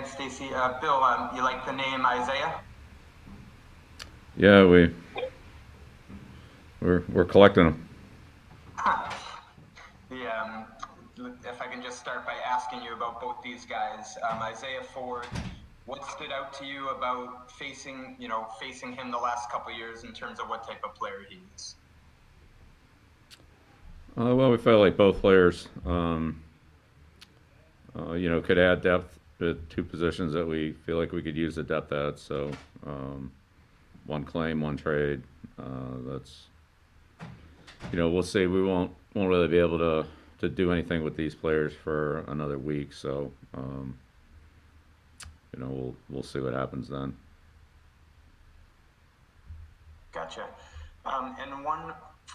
Thanks, Stacy. Uh, Bill, um, you like the name Isaiah? Yeah, we we're we're collecting them. the, um, if I can just start by asking you about both these guys, um, Isaiah Ford. What stood out to you about facing, you know, facing him the last couple years in terms of what type of player he is? Uh, well, we felt like both players, um, uh, you know, could add depth at two positions that we feel like we could use the depth at. So, um, one claim, one trade. Uh, that's, you know, we'll see. We won't won't really be able to to do anything with these players for another week. So, um, you know, we'll we'll see what happens then. Gotcha. Um, and one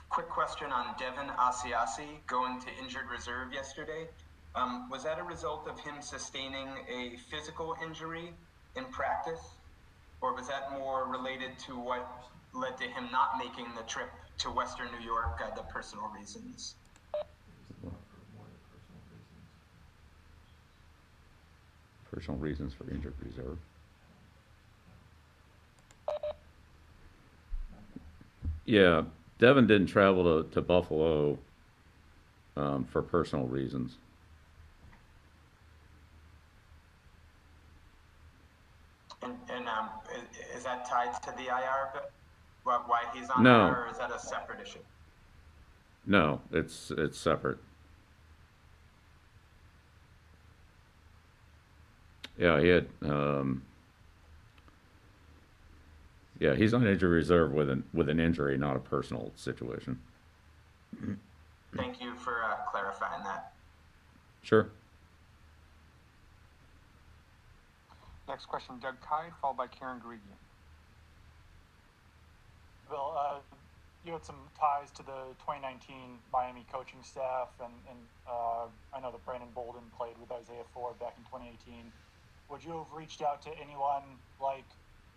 quick question on Devin Asiasi going to injured reserve yesterday. Um, was that a result of him sustaining a physical injury in practice, or was that more related to what led to him not making the trip to Western New York, uh, the personal reasons? Personal reasons for injured reserve. Yeah, Devin didn't travel to, to Buffalo um, for personal reasons. And, and um, is, is, that tied to the IR? but Why he's on no. there, or is that a separate issue? No, it's it's separate. Yeah, he had. Um, yeah, he's on injury reserve with an with an injury, not a personal situation. Thank you for uh, clarifying that. Sure. Next question, Doug Kyed, followed by Karen Guregian. Bill, uh, you had some ties to the 2019 Miami coaching staff, and, and uh, I know that Brandon Bolden played with Isaiah Ford back in 2018. Would you have reached out to anyone like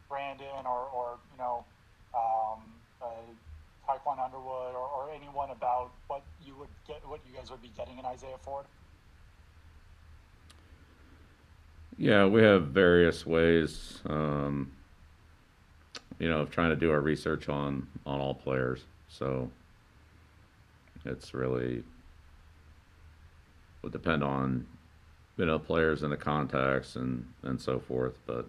Brandon or, or you know, um, uh, Tiquan Underwood or, or anyone about what you would get, what you guys would be getting in Isaiah Ford? Yeah, we have various ways, um, you know, of trying to do our research on on all players. So it's really would depend on you know players and the contacts and and so forth. But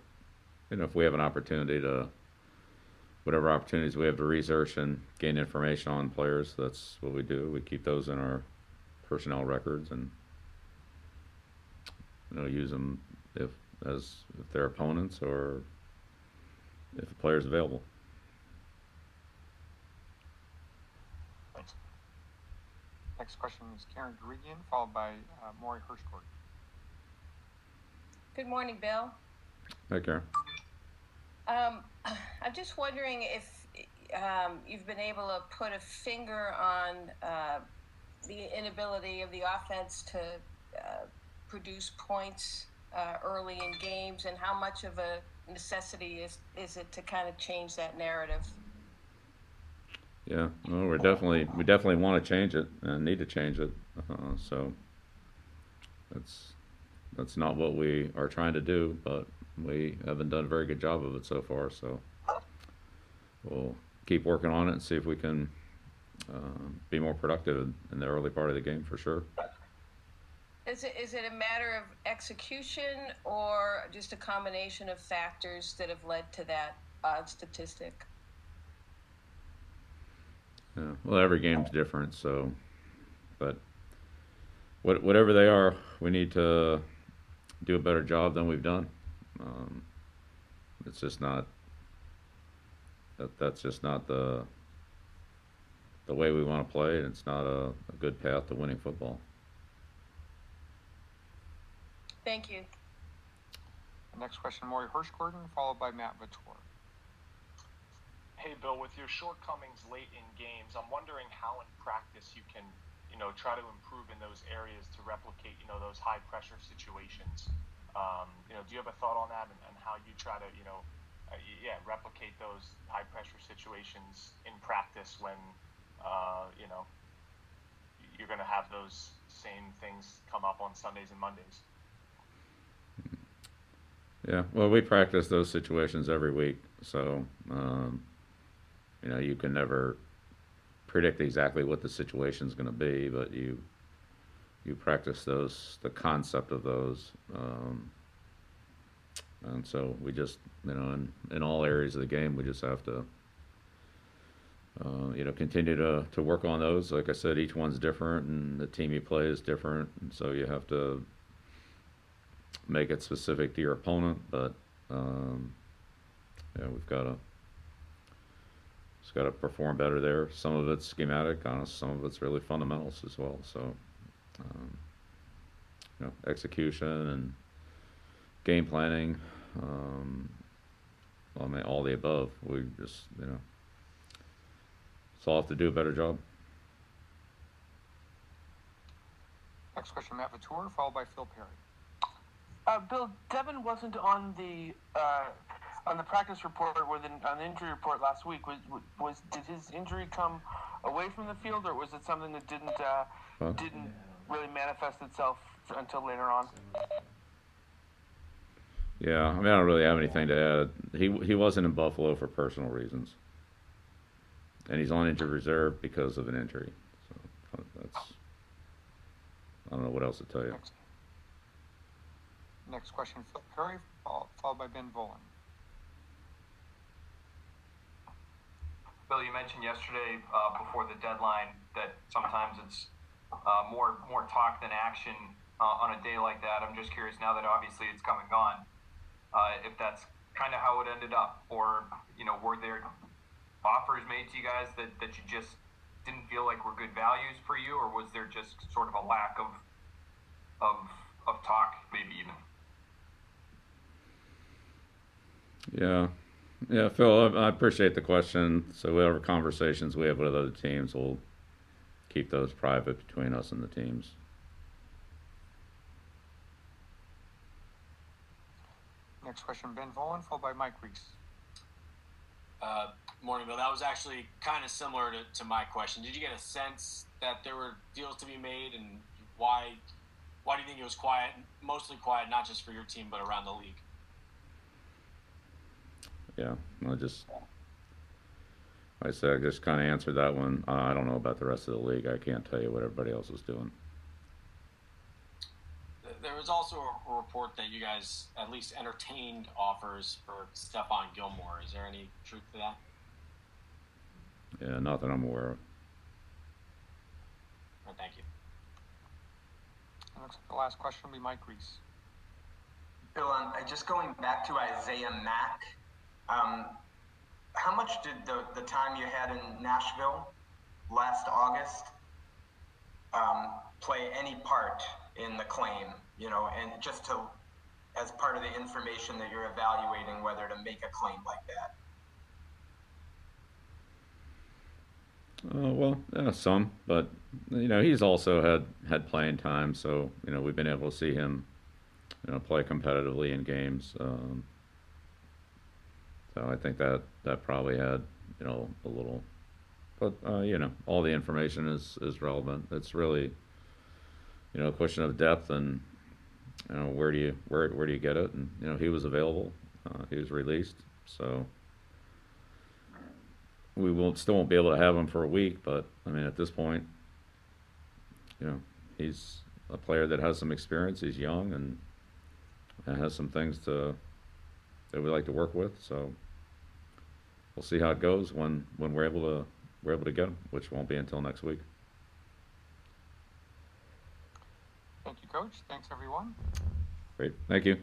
you know, if we have an opportunity to, whatever opportunities we have to research and gain information on players, that's what we do. We keep those in our personnel records and, you know, use them if as if they're opponents or if the is available. Thanks. Next question is Karen Guregian, followed by uh, Maury Hirschgord. Good morning, Bill. Hi, Karen. Um, I'm just wondering if um, you've been able to put a finger on uh, the inability of the offense to uh, produce points uh, early in games, and how much of a necessity is is it to kind of change that narrative? Yeah, well, we're definitely we definitely want to change it and need to change it. Uh, so that's that's not what we are trying to do, but we haven't done a very good job of it so far. So we'll keep working on it and see if we can uh, be more productive in the early part of the game for sure. Is it, is it a matter of execution or just a combination of factors that have led to that odd statistic? Yeah, well, every game's different, so, but what, whatever they are, we need to do a better job than we've done. Um, it's just not that that's just not the the way we want to play, and it's not a, a good path to winning football. Thank you. Next question, Maury Hirschgordon, followed by Matt Vautour. Hey, Bill, with your shortcomings late in games, I'm wondering how in practice you can, you know, try to improve in those areas to replicate, you know, those high pressure situations. Um, you know, do you have a thought on that and, and how you try to, you know, uh, yeah, replicate those high pressure situations in practice when, uh, you know, you're going to have those same things come up on Sundays and Mondays? Yeah, well, we practice those situations every week, so, um, you know, you can never predict exactly what the situation is gonna be, but you, you practice those, the concept of those, um, and so we just, you know, in, in all areas of the game, we just have to, uh, you know, continue to, to work on those. Like I said, each one's different and the team you play is different, and so you have to make it specific to your opponent, but, um, yeah, we've gotta, just gotta perform better there. Some of it's schematic, honest, some of it's really fundamentals as well, so, um, you know, execution and game planning, um, I mean, all the above, we just, you know, so have to do a better job. Next question, Matt Vautour, followed by Phil Perry. Uh, Bill, Devin wasn't on the uh, on the practice report or the, on the injury report last week. Was, was did his injury come away from the field, or was it something that didn't uh, Huh? didn't really manifest itself until later on? Yeah, I mean, I don't really have anything to add. He he wasn't in Buffalo for personal reasons, and he's on injured reserve because of an injury. So that's I don't know what else to tell you. Next, question, Phil fol- followed by Ben Volin. Bill, you mentioned yesterday uh, before the deadline that sometimes it's uh, more more talk than action uh, on a day like that. I'm just curious now that obviously it's come and gone, uh, if that's kind of how it ended up, or you know, were there offers made to you guys that, that you just didn't feel like were good values for you, or was there just sort of a lack of of talk, maybe even? Yeah, yeah, Phil, I I appreciate the question. So whatever conversations we have with other teams, we'll keep those private between us and the teams. Next question, Ben Volin, followed by Mike Reiss. Uh, morning, Bill. That was actually kind of similar to, to my question. Did you get a sense that there were deals to be made, and why? Why do you think it was quiet? Mostly quiet, not just for your team, but around the league. Yeah, I just, like I said, I just kind of answered that one. Uh, I don't know about the rest of the league. I can't tell you what everybody else is doing. There was also a, a report that you guys at least entertained offers for Stephon Gilmore. Is there any truth to that? Yeah, not that I'm aware of. Or thank you. And looks like the last question will be Mike Reiss. Bill, um, just going back to Isaiah Mack, um, how much did the, the time you had in Nashville last August um, play any part in the claim? You know, and just to, as part of the information that you're evaluating whether to make a claim like that. Uh, well, yeah, some, but you know he's also had had playing time, so you know we've been able to see him, you know, play competitively in games. Um, so I think that that probably had you know a little, but uh, you know all the information is is relevant. It's really, you know, a question of depth and you know where do you where where do you get it? And you know he was available, uh, he was released, so we won't still won't be able to have him for a week, but I mean at this point, you know, he's a player that has some experience. He's young and, and has some things to that we like to work with. So we'll see how it goes when when we're able to we're able to get him, which won't be until next week. Thank you, Coach. Thanks, everyone. Great, thank you.